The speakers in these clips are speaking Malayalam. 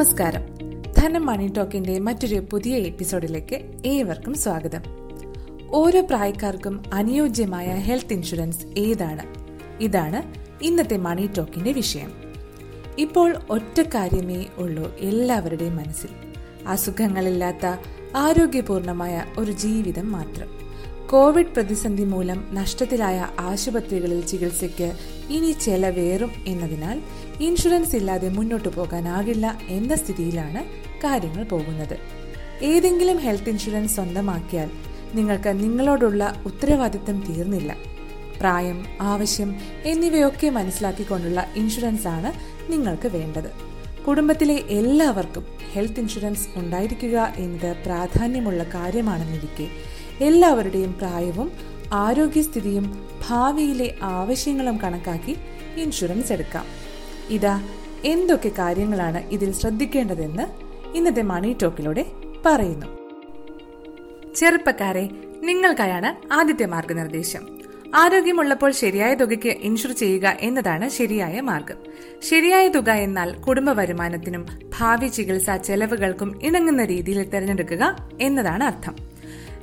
നമസ്കാരം. ധനം മണി ടോക്കിന്റെ മറ്റൊരു പുതിയ എപ്പിസോഡിലേക്ക് ഏവർക്കും സ്വാഗതം. ഓരോ പ്രായക്കാർക്കും അനുയോജ്യമായ ഹെൽത്ത് ഇൻഷുറൻസ് ഏതാണ്? ഇതാണ് ഇന്നത്തെ മണി ടോക്കിന്റെ വിഷയം. ഇപ്പോൾ ഒറ്റ കാര്യമേ ഉള്ളൂ എല്ലാവരുടെയും മനസ്സിൽ. അസുഖങ്ങളില്ലാത്ത ആരോഗ്യപൂർണമായ ഒരു ജീവിതം മാത്രം. കോവിഡ് പ്രതിസന്ധി മൂലം നഷ്ടത്തിലായ ആശുപത്രികളിൽ ചികിത്സയ്ക്ക് ഇനി ചെലവേറും എന്നതിനാൽ ഇൻഷുറൻസ് ഇല്ലാതെ മുന്നോട്ടു പോകാനാകില്ല എന്ന സ്ഥിതിയിലാണ് കാര്യങ്ങൾ പോകുന്നത്. ഏതെങ്കിലും ഹെൽത്ത് ഇൻഷുറൻസ് സ്വന്തമാക്കിയാൽ നിങ്ങൾക്ക് നിങ്ങളോടുള്ള ഉത്തരവാദിത്തം തീർന്നില്ല. പ്രായം ആവശ്യം എന്നിവയൊക്കെ മനസ്സിലാക്കിക്കൊണ്ടുള്ള ഇൻഷുറൻസ് ആണ് നിങ്ങൾക്ക് വേണ്ടത്. കുടുംബത്തിലെ എല്ലാവർക്കും ഹെൽത്ത് ഇൻഷുറൻസ് ഉണ്ടായിരിക്കുക എന്നത് പ്രാധാന്യമുള്ള കാര്യമാണെന്നിരിക്കെ എല്ലാവരുടെയും പ്രായവും ആരോഗ്യസ്ഥിതിയും ഭാവിയിലെ ആവശ്യങ്ങളും കണക്കാക്കി ഇൻഷുറൻസ് എടുക്കാം. ഇതാ എന്തൊക്കെ കാര്യങ്ങളാണ് ഇതിൽ ശ്രദ്ധിക്കേണ്ടതെന്ന് ഇന്നത്തെ മണി ടോക്കിലൂടെ പറയുന്നു. ചെറുപ്പക്കാരെ നിങ്ങൾക്കായാണ് ആദ്യത്തെ മാർഗനിർദ്ദേശം ആരോഗ്യമുള്ളപ്പോൾ ശരിയായ തുകയ്ക്ക് ഇൻഷുർ ചെയ്യുക എന്നതാണ് ശരിയായ മാർഗം ശരിയായ തുക എന്നാൽ കുടുംബ വരുമാനത്തിനും ഭാവി ചികിത്സാ ചെലവുകൾക്കും ഇണങ്ങുന്ന രീതിയിൽ തിരഞ്ഞെടുക്കുക എന്നതാണ് അർത്ഥം.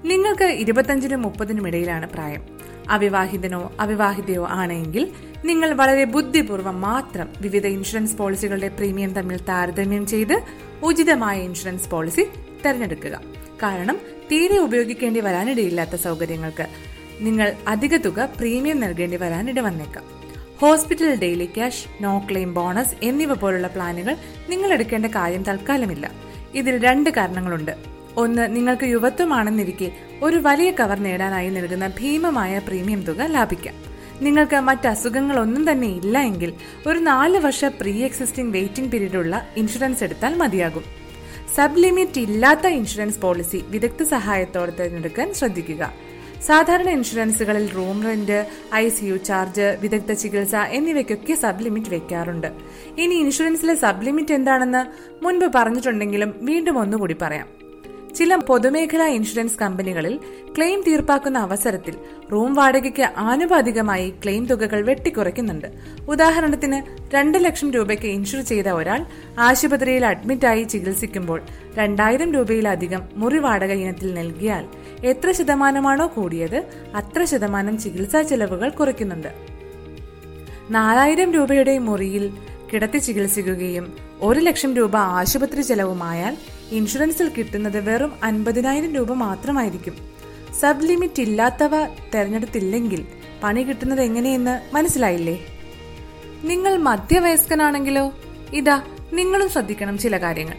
നിങ്ങൾക്ക് ഇരുപത്തഞ്ചിനും മുപ്പതിനും ഇടയിലാണ് പ്രായം. അവിവാഹിതനോ അവിവാഹിതയോ ആണെങ്കിൽ നിങ്ങൾ വളരെ ബുദ്ധിപൂർവം മാത്രം വിവിധ ഇൻഷുറൻസ് പോളിസികളുടെ പ്രീമിയം തമ്മിൽ താരതമ്യം ചെയ്ത് ഉചിതമായ ഇൻഷുറൻസ് പോളിസി തിരഞ്ഞെടുക്കുക. കാരണം തീരെ ഉപയോഗിക്കേണ്ടി വരാനിടയില്ലാത്ത സൗകര്യങ്ങൾക്ക് നിങ്ങൾ അധിക തുക പ്രീമിയം നൽകേണ്ടി വരാനിട വന്നേക്കാം. Hospital daily cash no claim bonus എന്നിവ പോലുള്ള പ്ലാനുകൾ നിങ്ങൾ എടുക്കേണ്ട കാര്യം തൽക്കാലമില്ല. ഇതിൽ രണ്ട് കാരണങ്ങളുണ്ട്. ഒന്ന് നിങ്ങൾക്ക് യുവത്വമാണെന്നിരിക്കെ ഒരു വലിയ കവർ നേടാനായി നൽകുന്ന ഭീമമായ പ്രീമിയം തുക ലാഭിക്കാം. നിങ്ങൾക്ക് മറ്റ് അസുഖങ്ങളൊന്നും തന്നെ ഇല്ല എങ്കിൽ ഒരു നാല് വർഷ പ്രീ എക്സിസ്റ്റിംഗ് വെയിറ്റിംഗ് പീരീഡുള്ള ഇൻഷുറൻസ് എടുത്താൽ മതിയാകും. സബ് ലിമിറ്റ് ഇല്ലാത്ത ഇൻഷുറൻസ് പോളിസി വിദഗ്ധ സഹായത്തോടെ തിരഞ്ഞെടുക്കാൻ ശ്രദ്ധിക്കുക. സാധാരണ ഇൻഷുറൻസുകളിൽ room rent I C U charge വിദഗ്ധ ചികിത്സ എന്നിവയ്ക്കൊക്കെ സബ് ലിമിറ്റ് വെക്കാറുണ്ട്. ഇനി ഇൻഷുറൻസിലെ സബ് ലിമിറ്റ് എന്താണെന്ന് മുൻപ് പറഞ്ഞിട്ടുണ്ടെങ്കിലും വീണ്ടും ഒന്നുകൂടി പറയാം. ചില പൊതുമേഖലാ ഇൻഷുറൻസ് കമ്പനികളിൽ ക്ലെയിം തീർപ്പാക്കുന്ന അവസരത്തിൽ റൂം വാടകയ്ക്ക് ആനുപാതികമായി ക്ലെയിം തുകകൾ വെട്ടിക്കുറയ്ക്കുന്നുണ്ട്. ഉദാഹരണത്തിന് രണ്ട് ലക്ഷം രൂപയ്ക്ക് ഇൻഷുർ ചെയ്ത ഒരാൾ ആശുപത്രിയിൽ അഡ്മിറ്റായി ചികിത്സിക്കുമ്പോൾ രണ്ടായിരം രൂപയിലധികം മുറി വാടക ഇനത്തിൽ നൽകിയാൽ എത്ര ശതമാനമാണോ കൂടിയത് അത്ര ശതമാനം ചികിത്സാ ചെലവുകൾ കുറയ്ക്കുന്നുണ്ട്. നാലായിരം രൂപയുടെ മുറിയിൽ കിടത്തി ചികിത്സിക്കുകയും ഒരു ലക്ഷം രൂപ ആശുപത്രി ചെലവുമായാൽ ഇൻഷുറൻസിൽ കിട്ടുന്നത് വെറും അൻപതിനായിരം രൂപ മാത്രമായിരിക്കും. സബ് ലിമിറ്റ് ഇല്ലാത്തവ തെരഞ്ഞെടുത്തില്ലെങ്കിൽ പണി കിട്ടുന്നത് എങ്ങനെയെന്ന് മനസ്സിലായില്ലേ? നിങ്ങൾ മധ്യവയസ്കനാണെങ്കിലോ? ഇതാ നിങ്ങളും ശ്രദ്ധിക്കണം ചില കാര്യങ്ങൾ.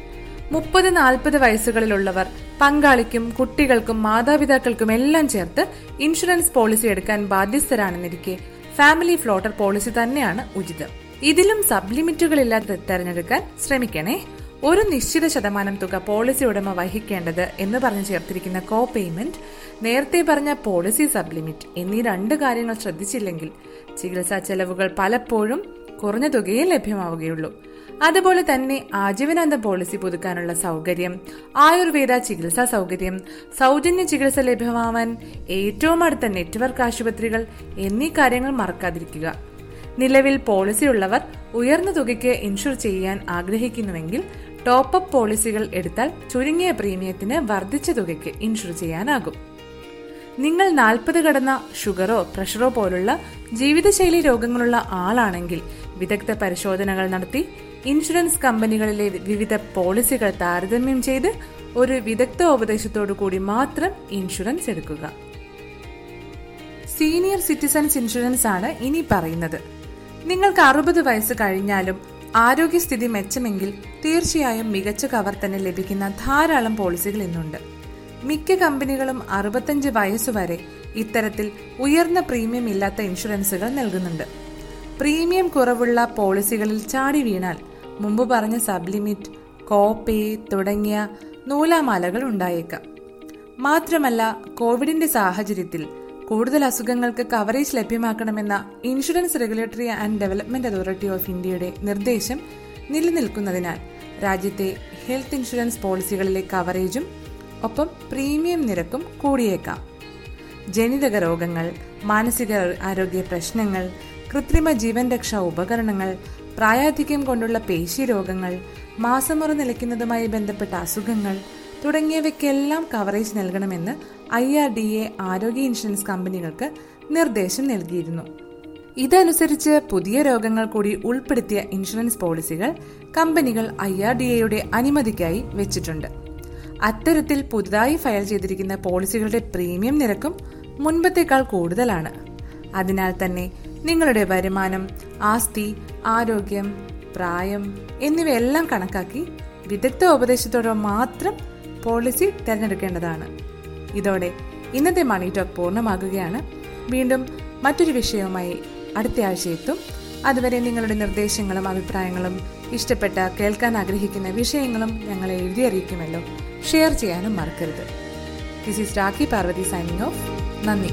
മുപ്പത് നാൽപ്പത് വയസ്സുകളിലുള്ളവർ പങ്കാളിക്കും കുട്ടികൾക്കും മാതാപിതാക്കൾക്കും എല്ലാം ചേർത്ത് ഇൻഷുറൻസ് പോളിസി എടുക്കാൻ ബാധ്യസ്ഥരാണെന്നിരിക്കെ ഫാമിലി ഫ്ലോട്ടർ പോളിസി തന്നെയാണ് ഉചിതം. ഇതിലും സബ് ലിമിറ്റുകളില്ലാതെ തെരഞ്ഞെടുക്കാൻ ശ്രമിക്കണേ. ഒരു നിശ്ചിത ശതമാനം തുക പോളിസി ഉടമ വഹിക്കേണ്ടത് എന്ന് പറഞ്ഞു ചേർത്തിരിക്കുന്ന കോ പേയ്മെന്റ് നേരത്തെ പറഞ്ഞ പോളിസി സബ് ലിമിറ്റ് എന്നീ രണ്ട് കാര്യങ്ങൾ ശ്രദ്ധിച്ചില്ലെങ്കിൽ ചികിത്സാ ചെലവുകൾ പലപ്പോഴും കുറഞ്ഞ തുകയെ ലഭ്യമാവുകയുള്ളൂ. അതുപോലെ തന്നെ ആജീവനാന്ത പോളിസി പുതുക്കാനുള്ള സൗകര്യം ആയുർവേദ ചികിത്സാ സൗകര്യം സൗജന്യ ചികിത്സ ലഭ്യമാവാൻ ഏറ്റവും അടുത്ത നെറ്റ്വർക്ക് ആശുപത്രികൾ എന്നീ കാര്യങ്ങൾ മറക്കാതിരിക്കുക. നിലവിൽ പോളിസി ഉള്ളവർ ഉയർന്ന തുകയ്ക്ക് ഇൻഷുർ ചെയ്യാൻ ആഗ്രഹിക്കുന്നുവെങ്കിൽ ടോപ്പ് അപ്പ് പോളിസികൾ എടുത്താൽ ചുരുങ്ങിയ പ്രീമിയത്തിന് വർദ്ധിച്ച തുകയ്ക്ക് ഇൻഷുർ ചെയ്യാനാകും. നിങ്ങൾ നാൽപ്പത് കടന്ന ഷുഗറോ പ്രഷറോ പോലുള്ള ജീവിതശൈലി രോഗങ്ങളുള്ള ആളാണെങ്കിൽ വിദഗ്ധ പരിശോധനകൾ നടത്തി ഇൻഷുറൻസ് കമ്പനികളിലെ വിവിധ പോളിസികൾ താരതമ്യം ചെയ്ത് ഒരു വിദഗ്ധ ഉപദേശത്തോടു കൂടി മാത്രം ഇൻഷുറൻസ് എടുക്കുക. സീനിയർ സിറ്റിസൺസ് ഇൻഷുറൻസ് ആണ് ഇനി പറയുന്നത്. നിങ്ങൾക്ക് അറുപത് വയസ്സ് കഴിഞ്ഞാലും ആരോഗ്യസ്ഥിതി മെച്ചമെങ്കിൽ തീർച്ചയായും മികച്ച കവർ തന്നെ ലഭിക്കുന്ന ധാരാളം പോളിസികൾ ഇന്നുണ്ട്. മിക്ക കമ്പനികളും അറുപത്തഞ്ച് വയസ്സുവരെ ഇത്തരത്തിൽ ഉയർന്ന പ്രീമിയം ഇല്ലാത്ത ഇൻഷുറൻസുകൾ നൽകുന്നുണ്ട്. പ്രീമിയം കുറവുള്ള പോളിസികളിൽ ചാടി വീണാൽ മുമ്പ് പറഞ്ഞ സബ്ലിമിറ്റ് കോപ്പേ തുടങ്ങിയ നൂലാമാലകൾ ഉണ്ടായേക്കാം. മാത്രമല്ല കോവിഡിന്റെ സാഹചര്യത്തിൽ കൂടുതൽ അസുഖങ്ങൾക്ക് coverage ലഭ്യമാക്കണമെന്ന insurance regulatory and development authority of ഇന്ത്യയുടെ നിർദ്ദേശം നിലനിൽക്കുന്നതിനാൽ രാജ്യത്തെ ഹെൽത്ത് ഇൻഷുറൻസ് പോളിസികളിലെ കവറേജും ഒപ്പം പ്രീമിയം നിരക്കും കൂടിയേക്കാം. ജനിതക രോഗങ്ങൾ മാനസിക ആരോഗ്യ പ്രശ്നങ്ങൾ കൃത്രിമ ജീവൻ രക്ഷാ ഉപകരണങ്ങൾ പ്രായാധിക്യം കൊണ്ടുള്ള പേശി രോഗങ്ങൾ മാസമുറ നിലയ്ക്കുന്നതുമായി ബന്ധപ്പെട്ട അസുഖങ്ങൾ തുടങ്ങിയവയ്ക്കെല്ലാം കവറേജ് നൽകണമെന്ന് ഐ ആർ ഡി എ ആരോഗ്യ ഇൻഷുറൻസ് കമ്പനികൾക്ക് നിർദ്ദേശം നൽകിയിരുന്നു. ഇതനുസരിച്ച് പുതിയ രോഗങ്ങൾ കൂടി ഉൾപ്പെടുത്തിയ ഇൻഷുറൻസ് പോളിസികൾ കമ്പനികൾ ഐ ആർ ഡി എയുടെ അനുമതിക്കായി വെച്ചിട്ടുണ്ട്. അത്തരത്തിൽ പുതുതായി ഫയൽ ചെയ്തിരിക്കുന്ന പോളിസികളുടെ പ്രീമിയം നിരക്കും മുൻപത്തേക്കാൾ കൂടുതലാണ്. അതിനാൽ തന്നെ നിങ്ങളുടെ വരുമാനം ആസ്തി ആരോഗ്യം പ്രായം എന്നിവയെല്ലാം കണക്കാക്കി വിദഗ്ധ ഉപദേശത്തോടെ മാത്രം പോളിസി തിരഞ്ഞെടുക്കേണ്ടതാണ്. ഇതോടെ ഇന്നത്തെ മണി ടോക്ക് പൂർണമാകുകയാണ്. വീണ്ടും മറ്റൊരു വിഷയവുമായി അടുത്ത ആഴ്ച എത്തും അതുവരെ നിങ്ങളുടെ നിർദ്ദേശങ്ങളും അഭിപ്രായങ്ങളും ഇഷ്ടപ്പെട്ട കേൾക്കാൻ ആഗ്രഹിക്കുന്ന വിഷയങ്ങളും ഞങ്ങളെ എഴുതി അറിയിക്കുമല്ലോ. ഷെയർ ചെയ്യാനും മറക്കരുത്. This is Rakhi Parvathy signing off നന്ദി.